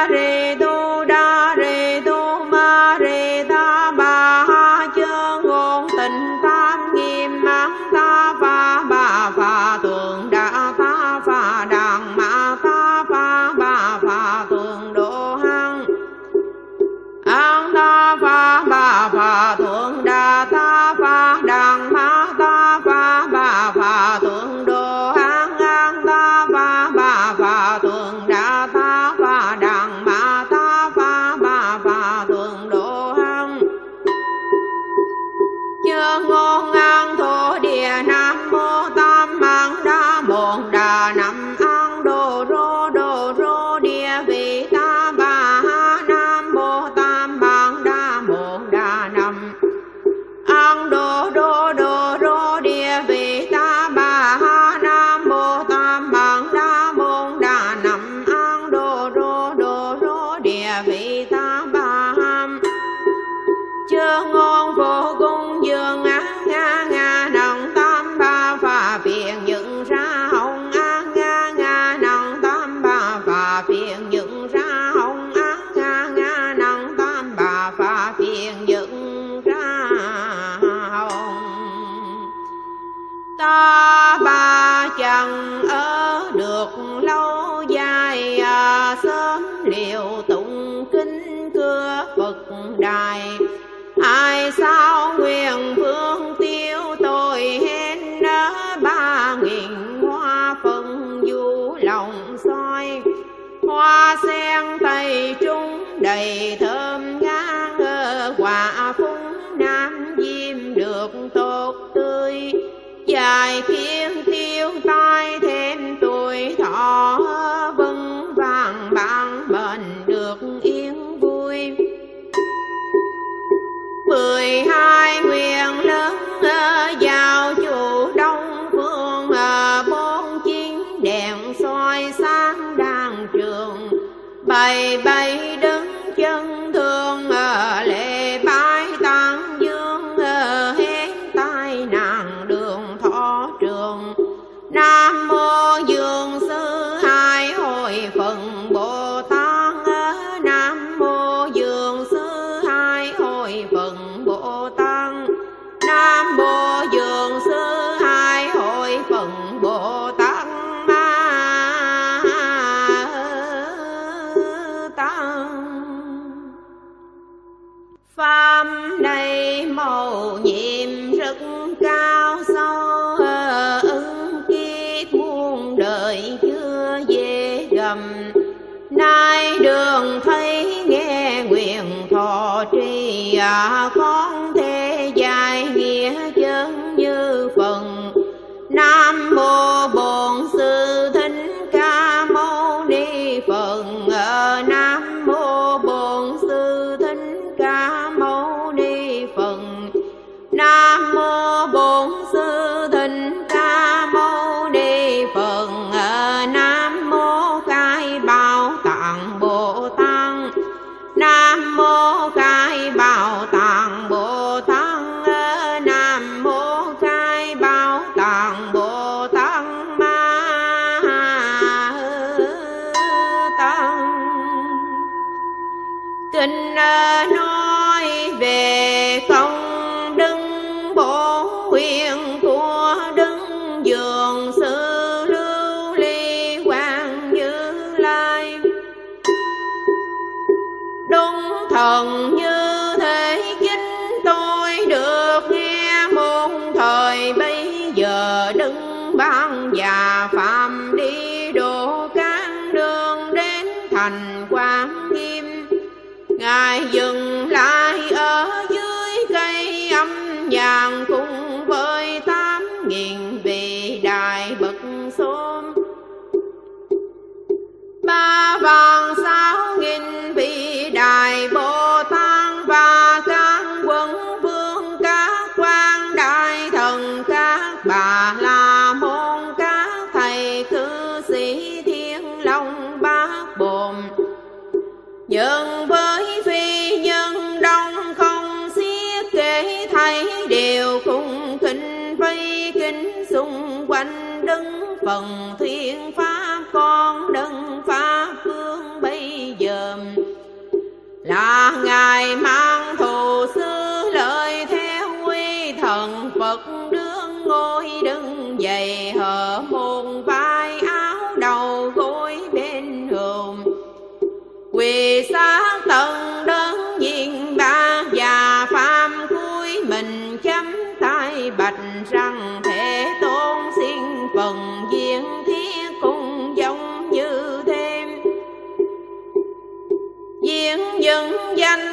Hare họ vững vàng bạn mình được yên vui. Mười hai dừng lại ở dưới cây âm vàng cùng với tám nghìn vị đại bậc xôm ba vàng ngài mang thù sư lời theo quy thần phật đương ngôi đứng dậy hở hồn vai áo đầu gối bên hồn quỳ xa tận đơn nhiên ba già phàm cuối mình chấm tay bạch rằng thế tôn xin phần diễn thiết cung giống như thêm. Diễn dựng danh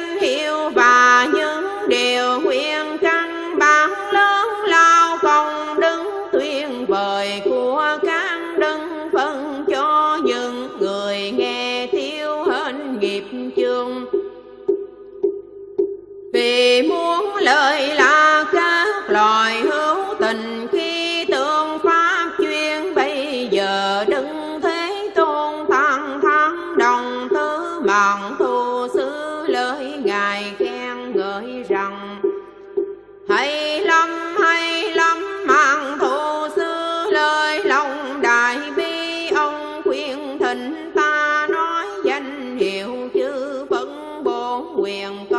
vì muốn lời là các loài hữu tình khi tương pháp chuyên bây giờ đứng thế tôn tăng thắng, đồng tứ mạng thu xứ lời ngài khen ngợi rằng, hay lắm hay lắm, mạng thu xứ lời lòng đại bi. Ông khuyên thịnh ta nói danh hiệu chư vẫn bốn quyền công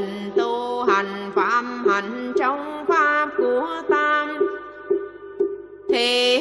định tu hành phạm hạnh trong pháp của tam. Thì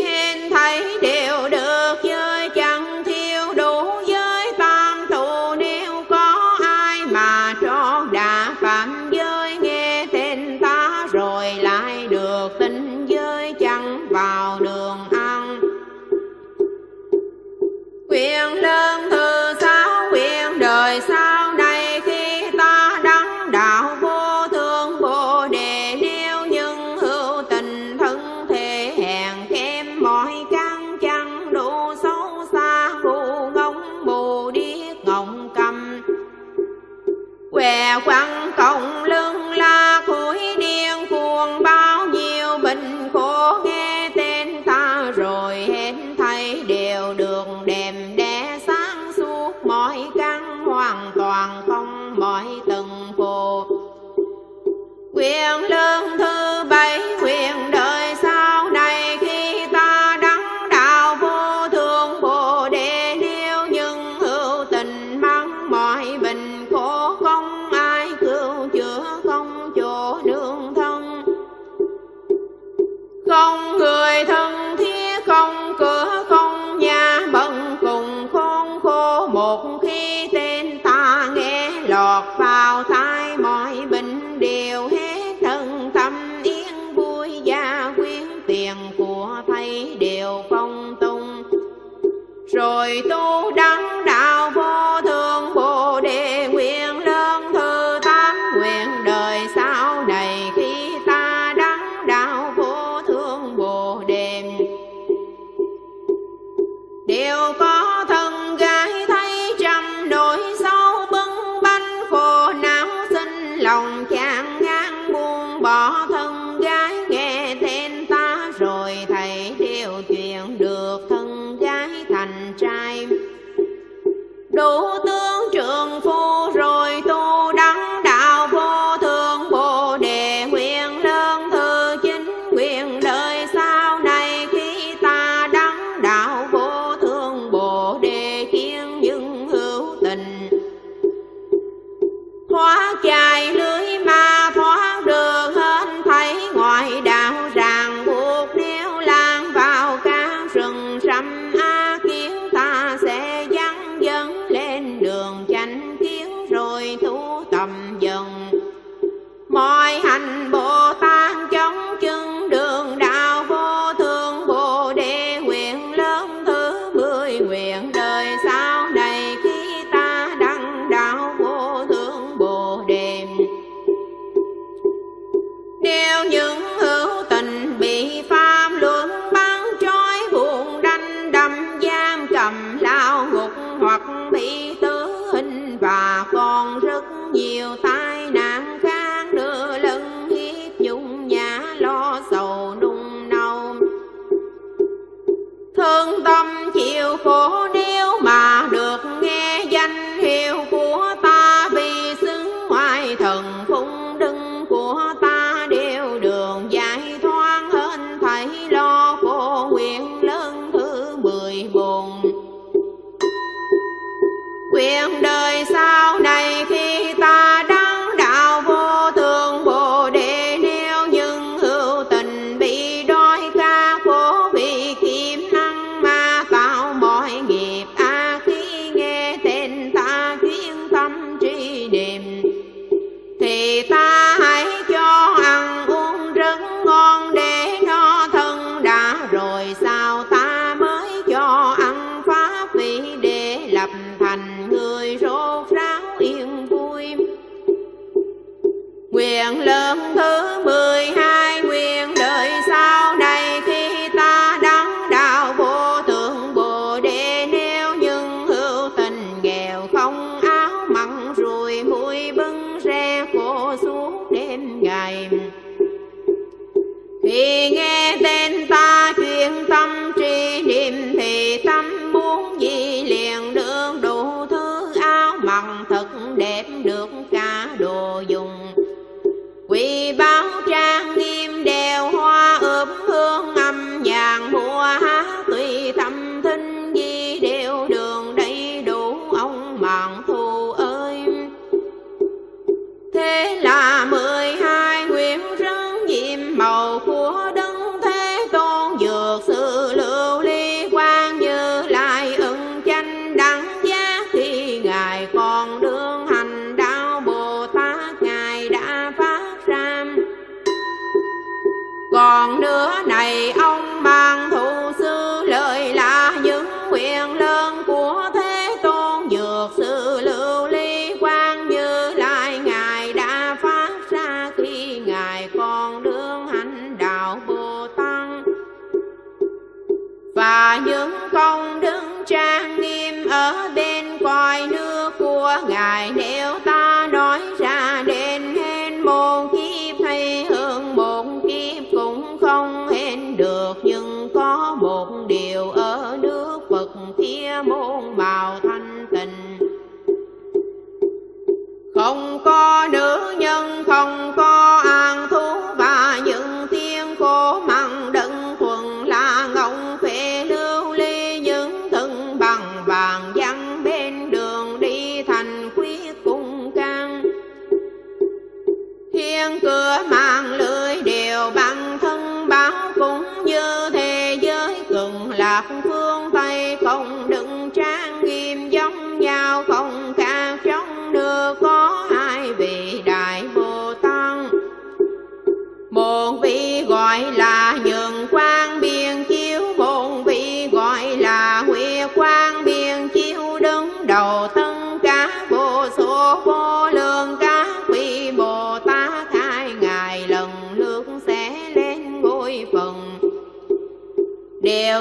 Oh.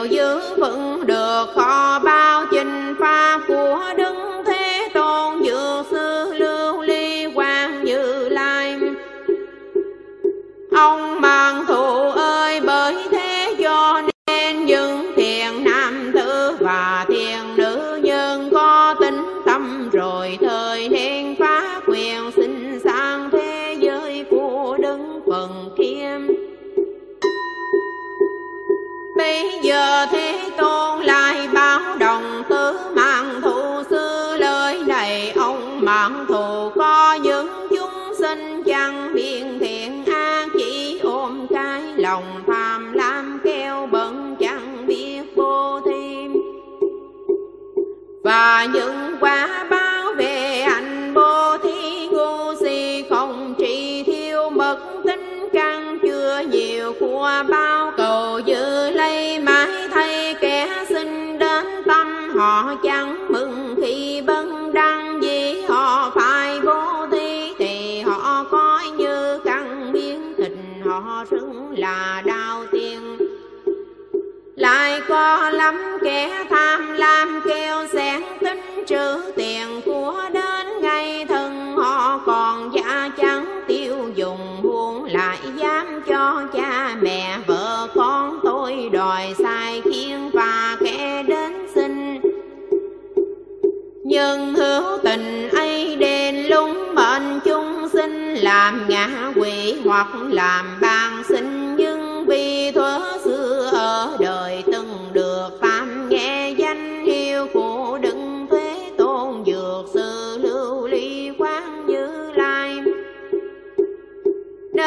Đều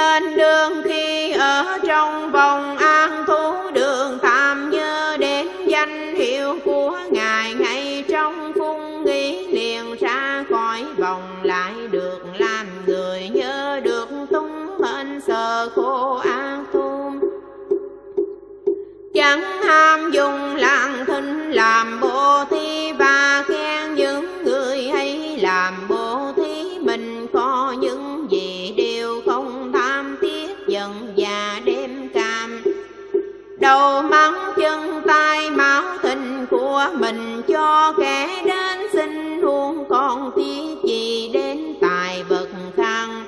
nên đương khi ở trong vòng an thú đường tạm nhớ đến danh hiệu của ngài. Ngay trong phung nghĩ liền ra khỏi vòng lại được làm người nhớ được tung hên sờ khô an thú. Chẳng ham dùng lạng thinh làm bồ thí cho kẻ đến xin huông con tiếng gì đến tài vật khăn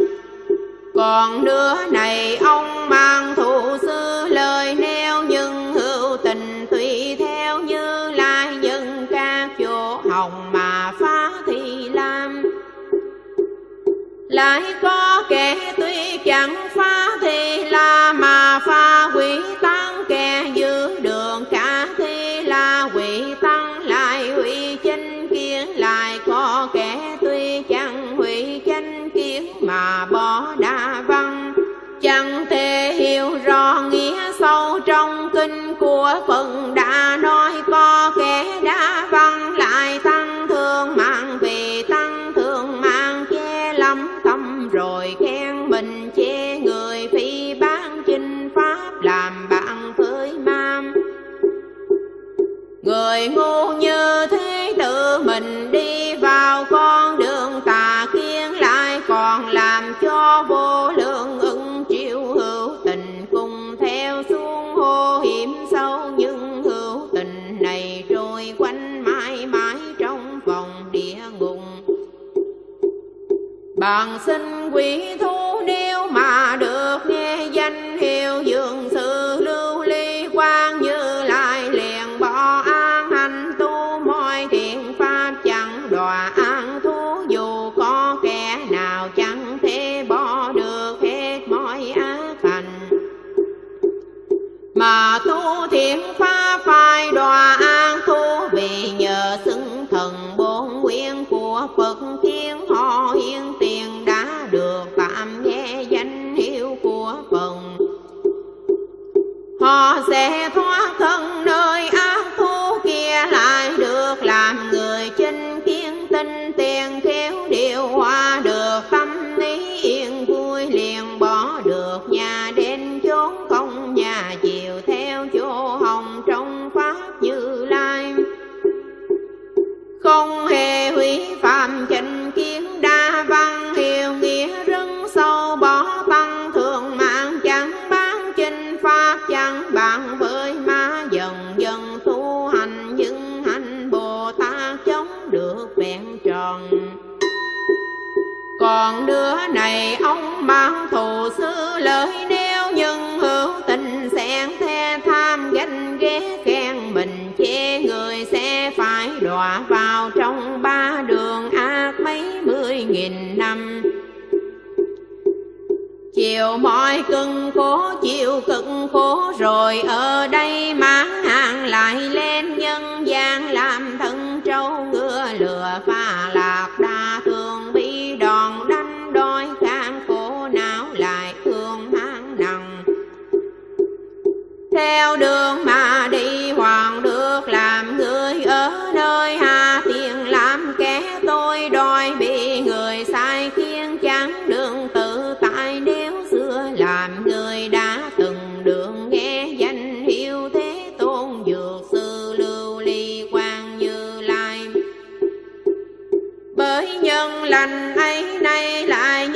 còn đứa này ông mang thụ sư lời nêu, nhưng hữu tình tùy theo như lai dân ca chỗ hồng mà phá thì làm lại có kẻ tuy chẳng phá thì la mà phần đã nói có kẻ đã văn lại tăng thương mạng, vì tăng thương mạng che lắm tâm, rồi khen mình che người phi bán chinh pháp làm bạn với mam. Người ngu như thế tự mình đi vào con đường tà kiến lại còn làm cho vô bạn xin quỷ thu đi lành ấy nay lại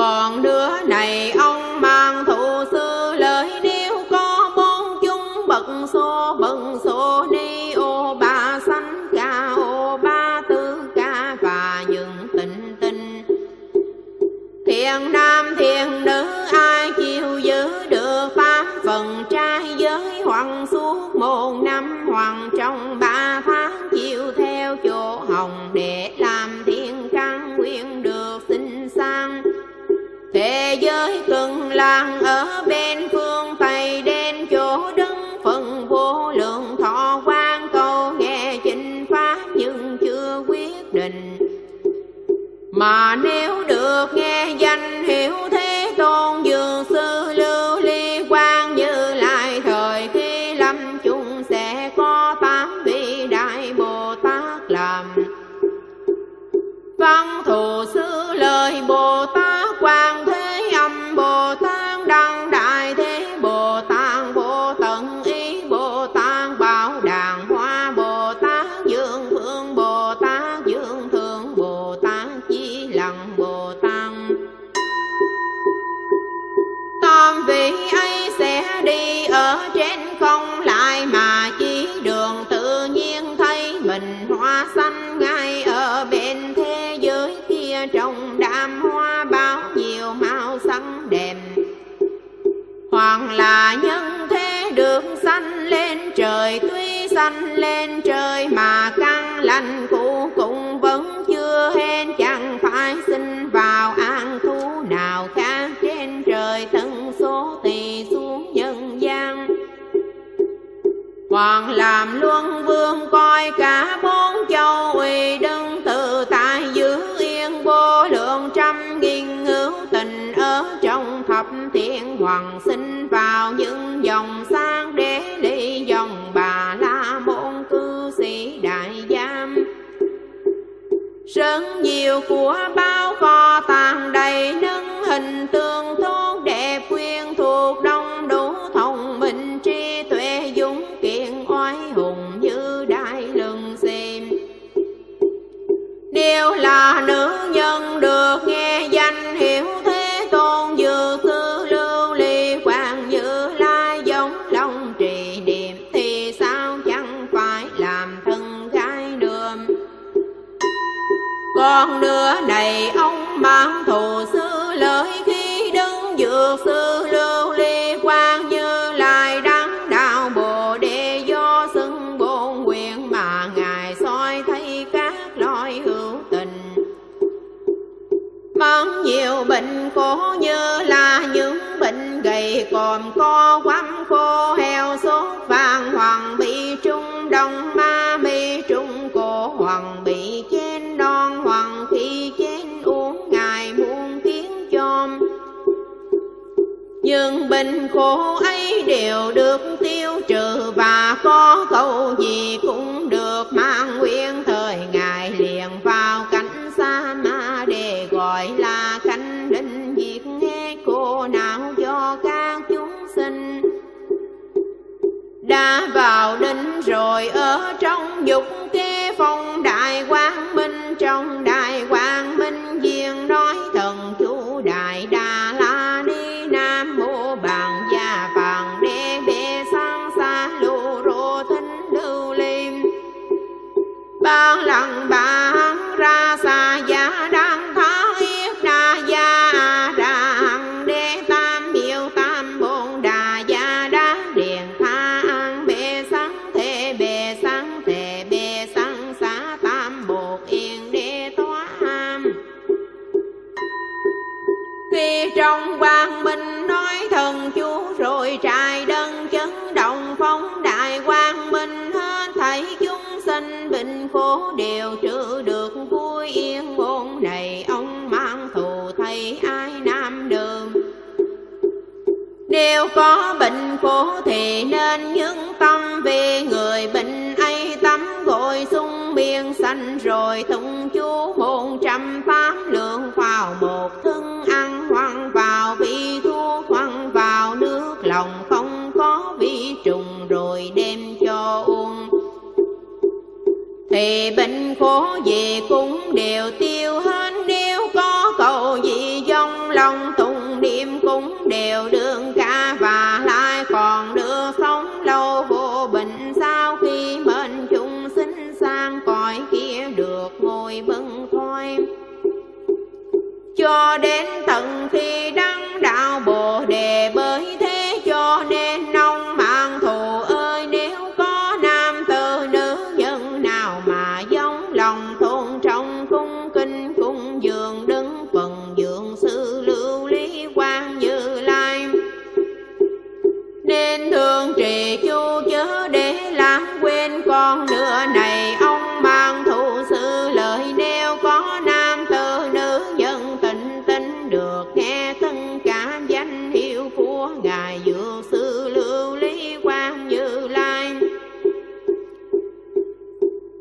còn đứa này Sơn nhiều của bao kho tàng đầy nâng hình tương tốt đẹp quyên thuộc đông đủ thông minh tri tuệ dũng kiện oai hùng như đại lừng xem đều là nữ nhân được nếu có bệnh khổ thì nên những tâm về người bệnh ấy tắm gội xung biên xanh rồi tụng chú bốn trăm tám lượng vào một thân ăn hoang vào vị thuốc hoang vào nước lòng không có vi trùng rồi đem cho uống. Thì bệnh khổ gì cũng đều tiêu hết, nếu có và lại còn được sống lâu vô bệnh. Sau khi mệnh chúng sinh sang, cõi kia được ngồi bưng thoai cho đến tận khi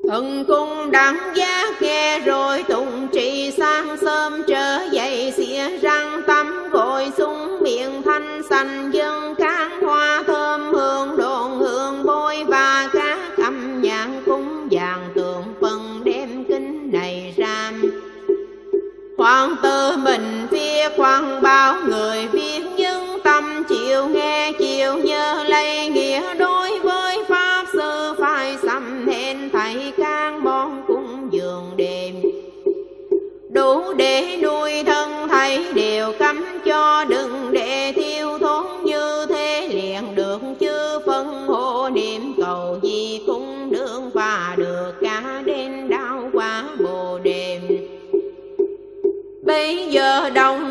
thần cung đẳng giác nghe rồi tụng trì sang sớm trở dậy xỉa răng tắm, gội súng miệng thanh sành, dân cán hoa thơm hương đồn hương bôi và cá âm nhạc cúng vàng tượng phần đêm kinh này ram hoàng tư mình phía quan bao người biết, nhưng tâm chịu nghe, chịu nhớ lấy nghĩa đôi đêm. Đủ để nuôi thân thầy đều cấm cho, đừng để tiêu thốn như thế liền được chứ phân hộ niệm cầu gì cũng được và được cả đến đau quá bồ đề. Bây giờ đồng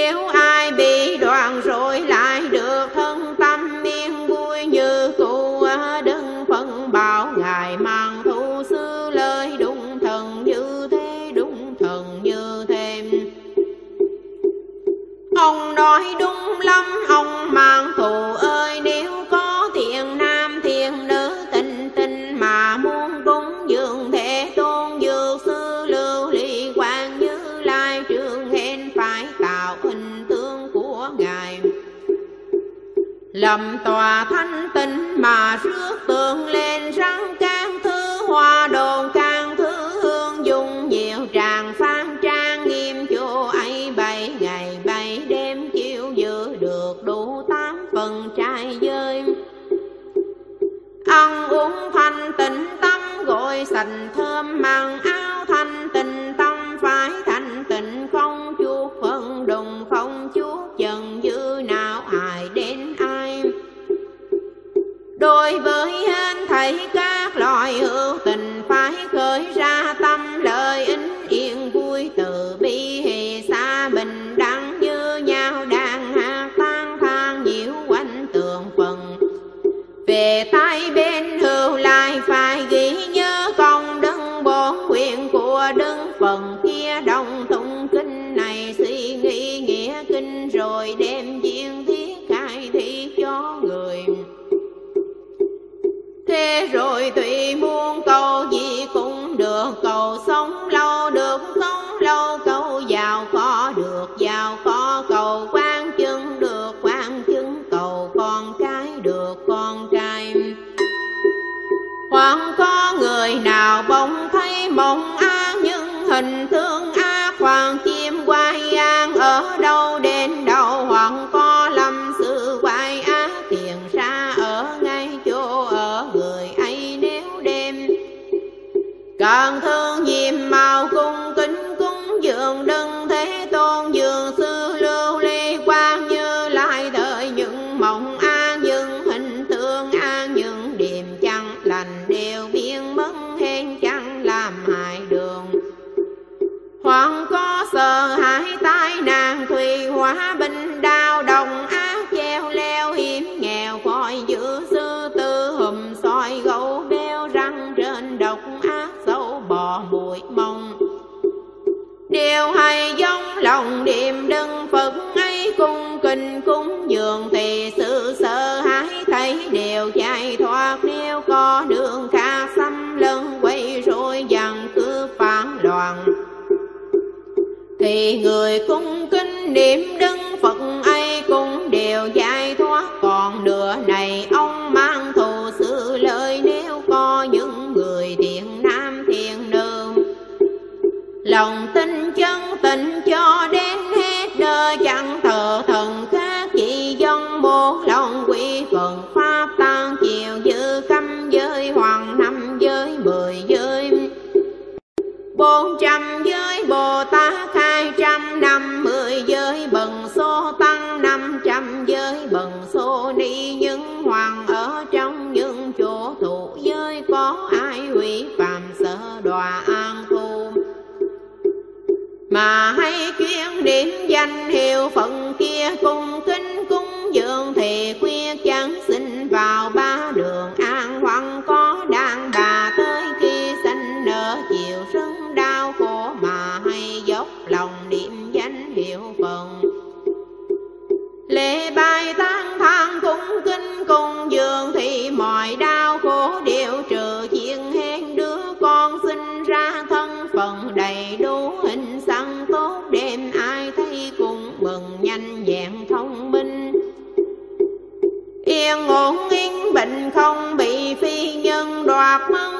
erro, ลำต่อท่าน 刚头 thiên ngũ nghinh bệnh không bị phi nhân đoạt mất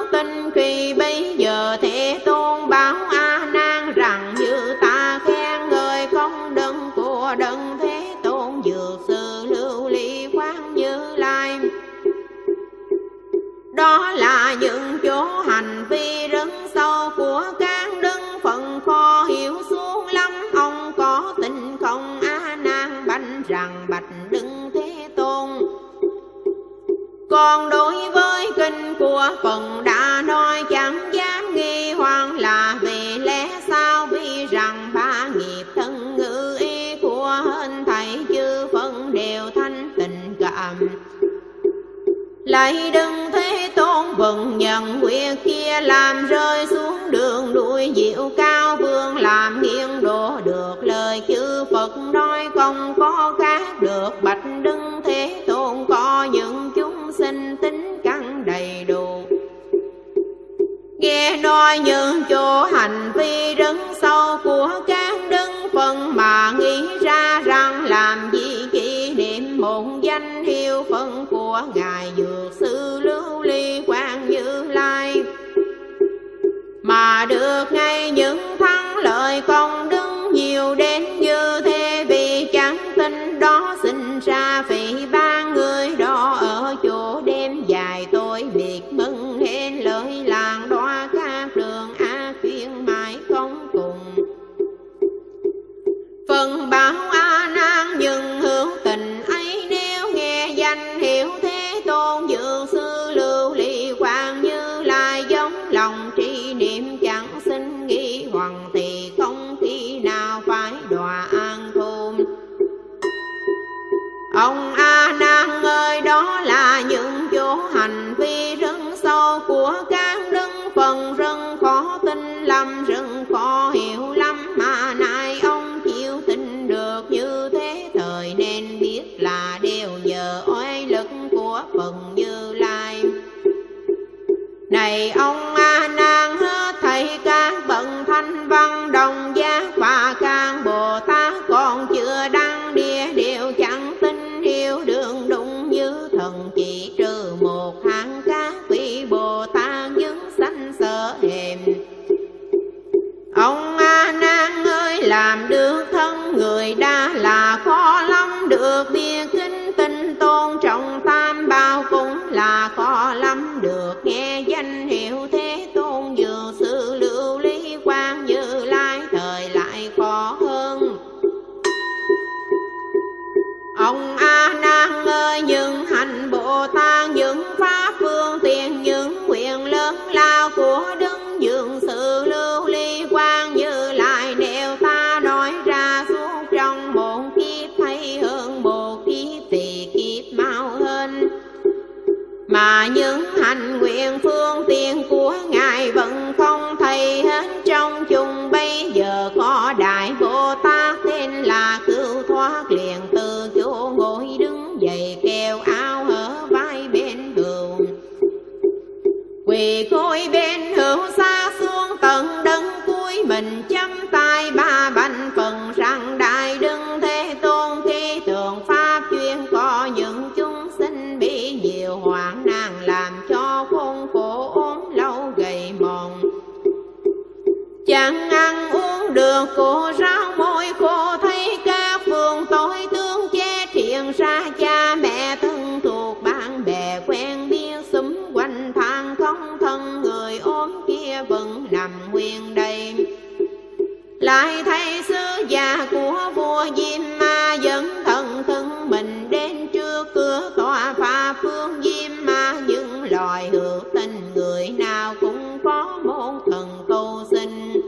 loài hữu tình người nào cũng có môn thần tu sinh.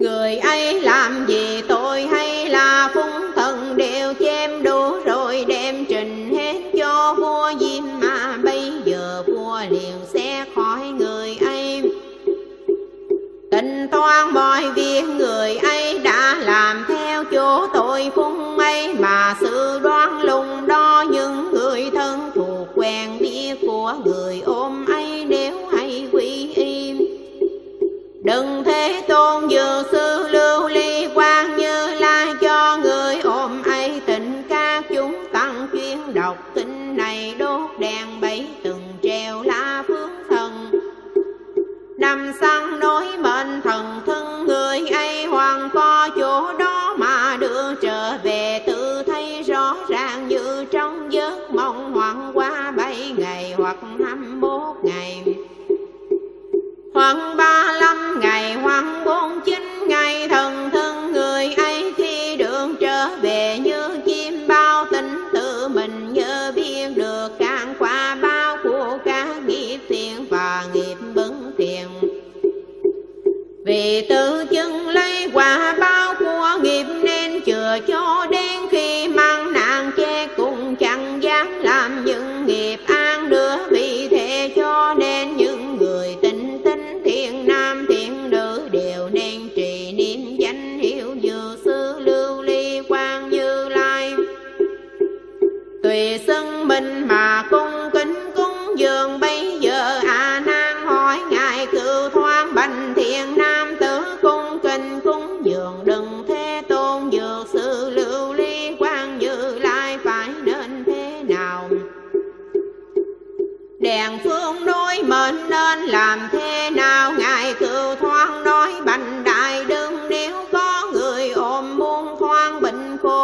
Người ấy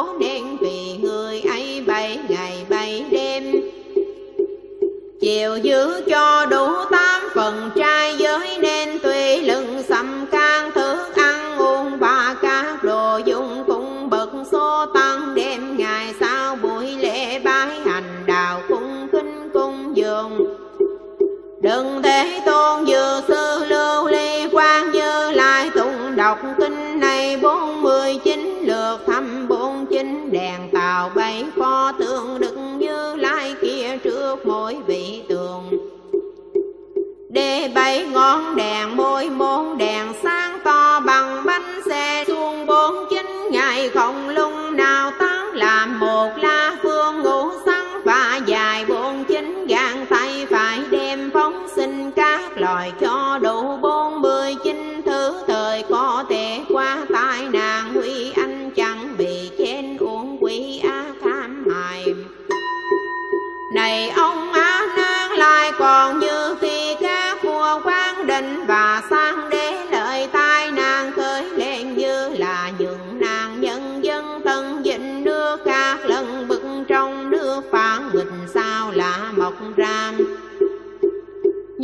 khổ nên tùy người ấy bay ngày bay đêm. Chiều giữ cho đủ tám phần trai giới nên tùy lưng sầm can thức ăn uống và các đồ dùng cũng bậc số tăng. Đêm ngày sau buổi lễ bái hành đạo cũng kinh cung dường. Đừng thế tôn bảy ngón đèn môi môn đèn xa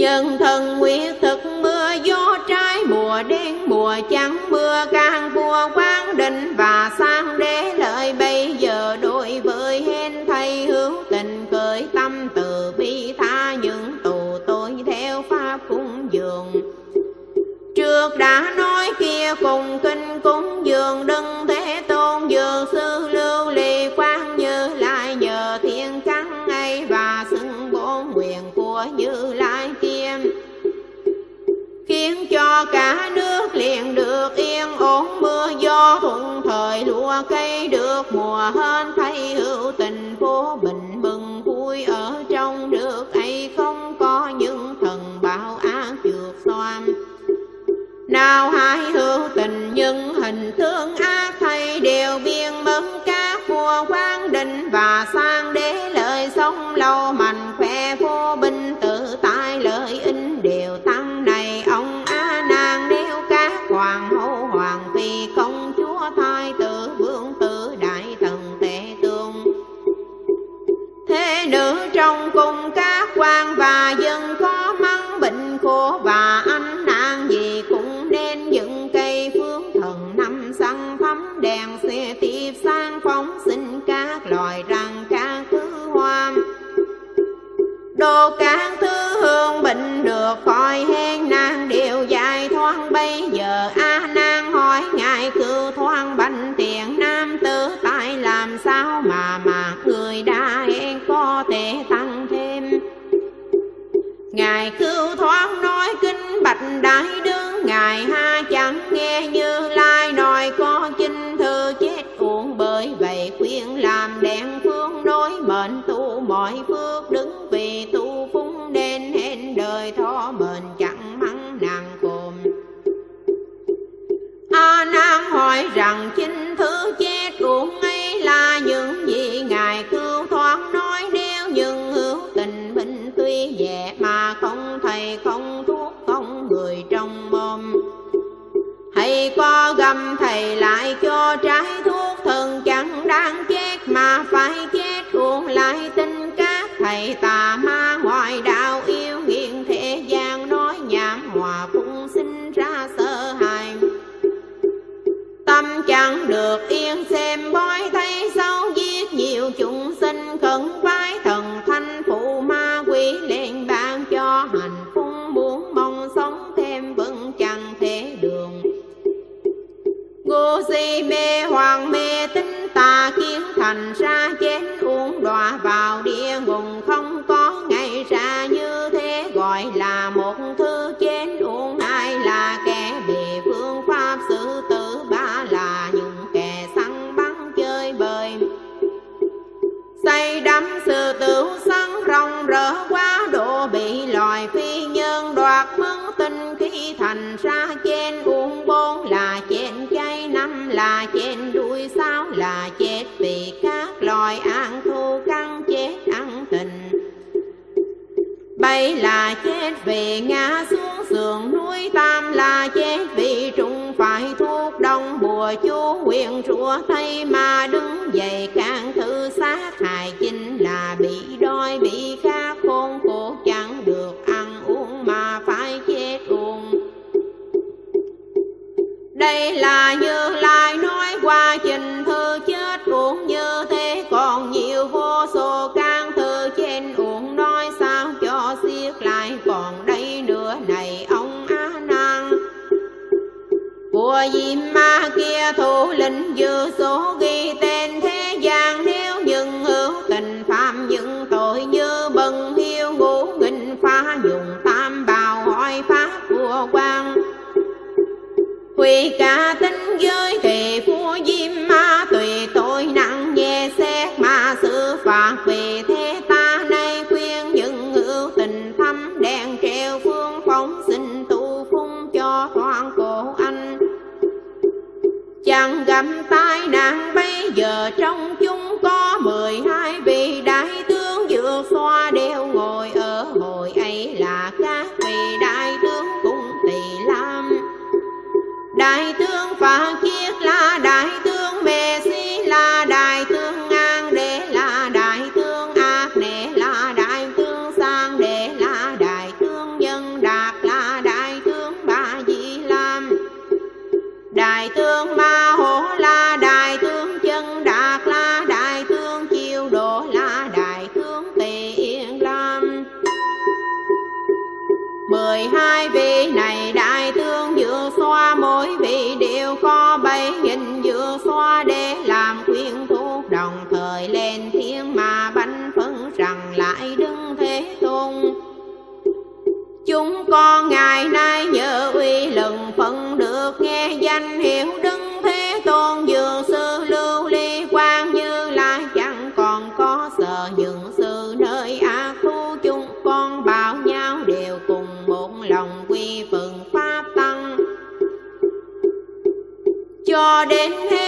nhân thân nguyện thực mưa gió trái mùa đen mùa trắng mưa càng vua quán định và sang đế là cả nước liền được yên ổn. Mưa gió thuận thời, lúa cây được mùa hên. Thay hữu tình phố bình mừng vui ở trong được ấy không có những thần bảo ác trượt xoan nào hai hữu tình, nhưng hình tướng ác thay đều biên bấm cả dùng không có ngày ra như thế, gọi là một thứ chén uống, ai là kẻ bị phương pháp xử tử, ba là những kẻ săn bắn chơi bời. Xây đắm sự tử săn rong rỡ quá độ bị loài phi nhân đoạt mất tinh khi thành ra bảy là chết vì ngã xuống sườn núi tam là chết vì trùng phải thuốc đông bùa chú quyền rủa thay mà đứng dậy càng thư sát hại chính là bị đói, bị khát khôn cổ chẳng được ăn uống mà phải chết uống. Đây là như lai nói qua trình thư chết uống như thế còn nhiều vô số của diêm ma kia thủ lĩnh dư số ghi tên thế gian. Nếu những hữu tình phạm những tội như bần hiếu ngũ nghịch phá dùng tam bào hỏi pháp của quan. Quỳ cả tinh giới thì phu diêm ma, tùy tội nặng nhẹ xét mà xử phạt. Chẳng gặp tai nạn bây giờ trong chúng có mười hai vị đại tướng vừa xoa đều ngồi. Ở hồi ấy là các vị đại tướng cùng tỳ lam. Đại tướng Phật Kiết là đại tướng Đại tướng Ma Hổ la đại tướng Chân Đạt la đại tướng Chiêu Độ la đại tướng Tỳ Yên Lam. Mười hai vị này đại tướng vừa xoa, mỗi vị đều có bảy nghìn vừa xoa để làm khuyên thuốc. Đồng thời lên thiên mà bánh phấn rằng lại đứng thế tôn. Chúng con ngài danh hiệu đứng thế tôn dược sư lưu ly quan như lai, chẳng còn có sợ những sự nơi ác thu chúng con bảo nhau đều cùng một lòng quy phụng pháp tăng. Cho đến hết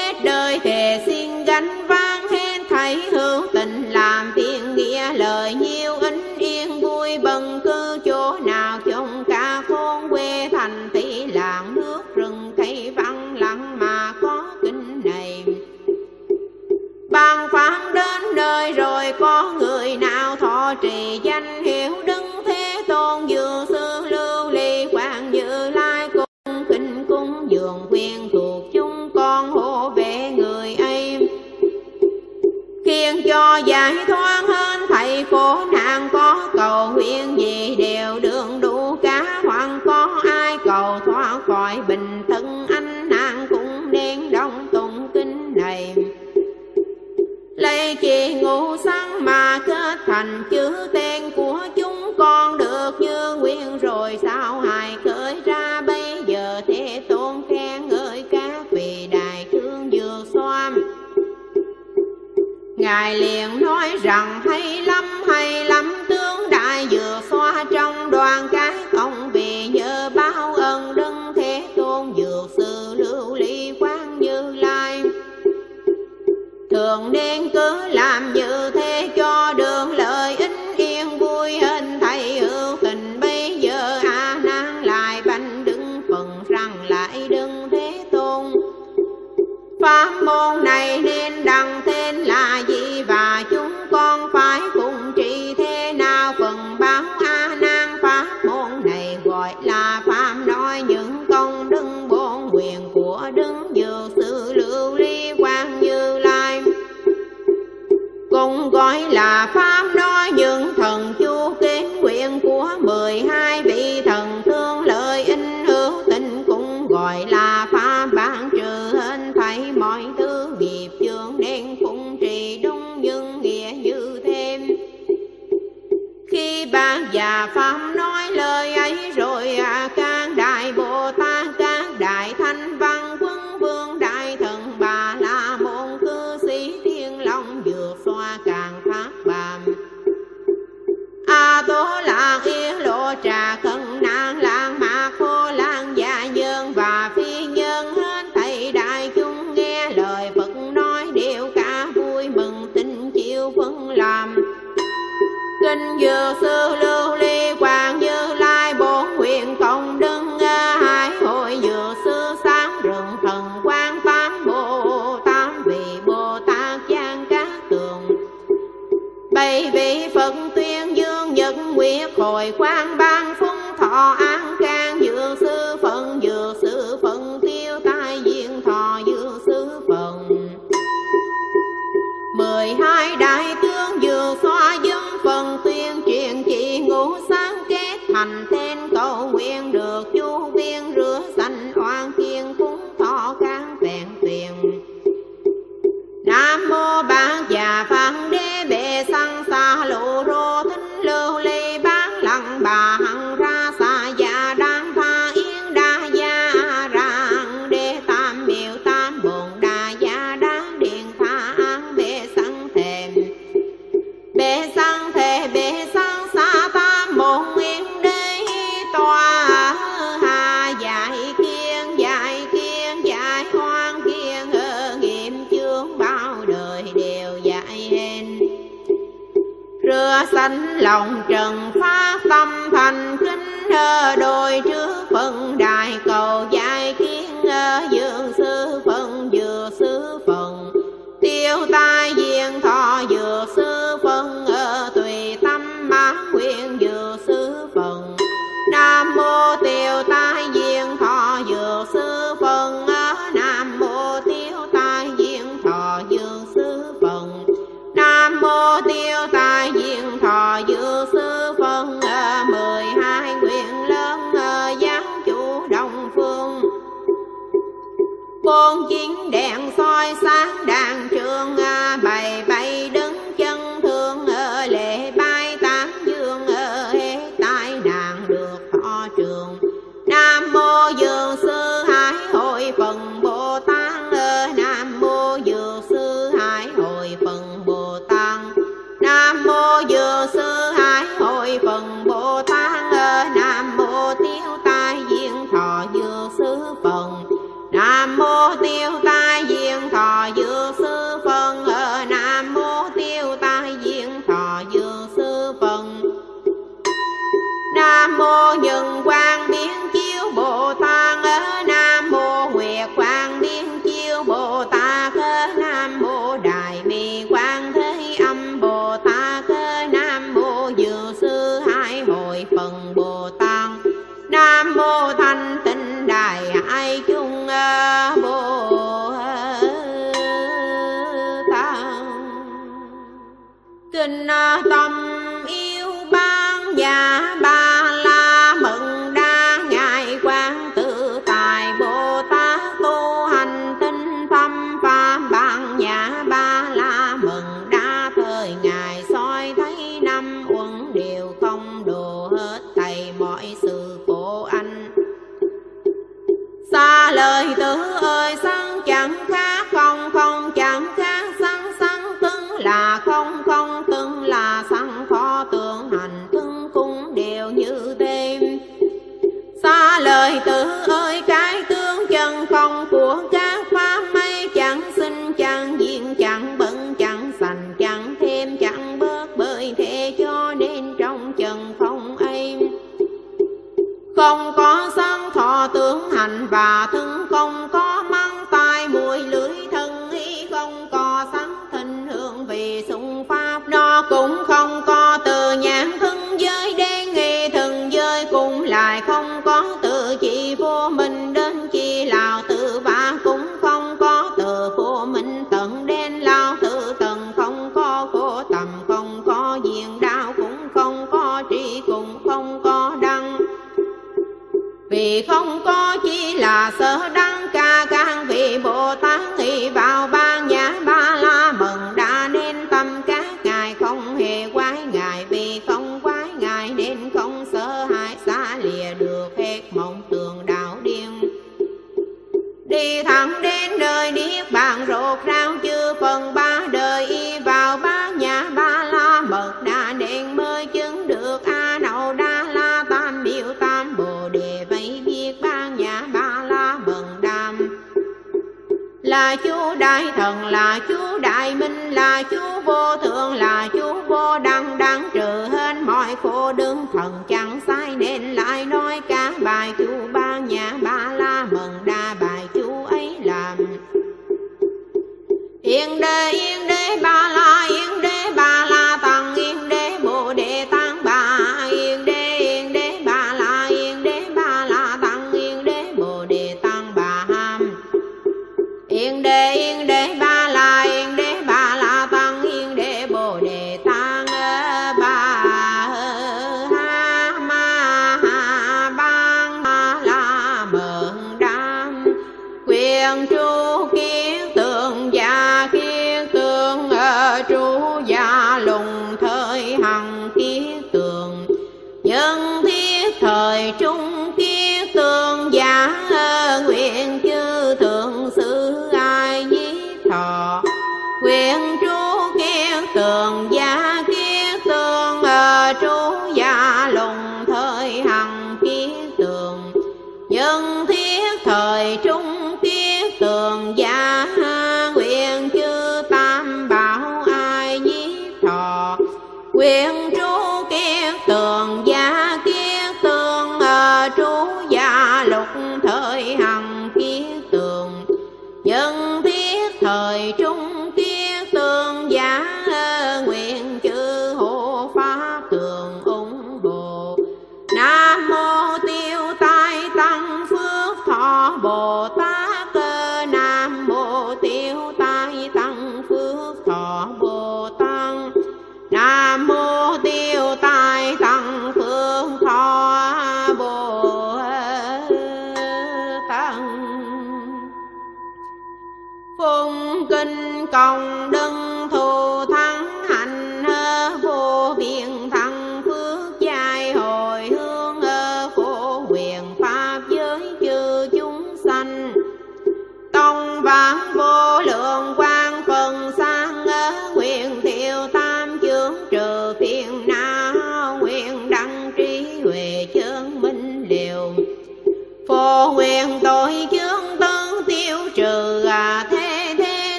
hình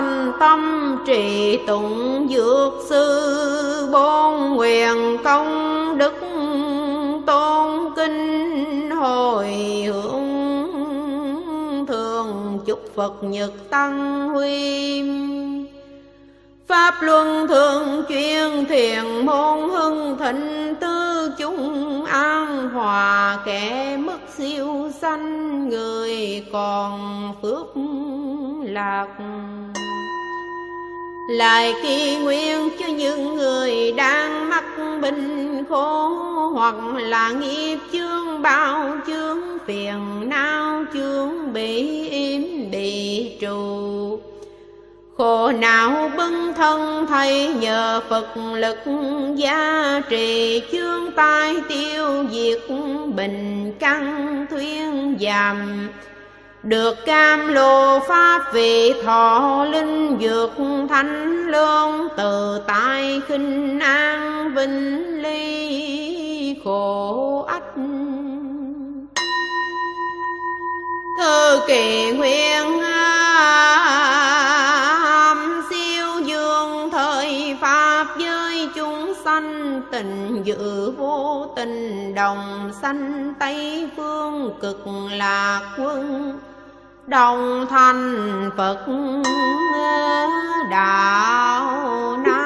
thành tâm trì tụng dược sư bốn quyền công đức tôn kinh hồi hướng thường chúc phật nhật tăng huy pháp luân thường chuyên thiền môn hưng thịnh tư chúng an hòa kẻ mất siêu sanh, người còn phước lạc. Lại khi nguyên cho những người đang mắc bệnh khổ, Hoặc là nghiệp chướng bao chướng, phiền não chướng bị im bị trụ. Khổ não bưng thân thay nhờ Phật lực gia trì, Chướng tai tiêu diệt bình căng thuyên giảm. Được cam lô pháp vị thọ linh dược thanh lương, Từ tai khinh an vinh ly khổ ách. Thơ kỳ nguyên am à, siêu dương, thời pháp giới chúng sanh, Tình dự vô tình đồng sanh, Tây phương cực lạc quân đồng thanh phật đạo nam.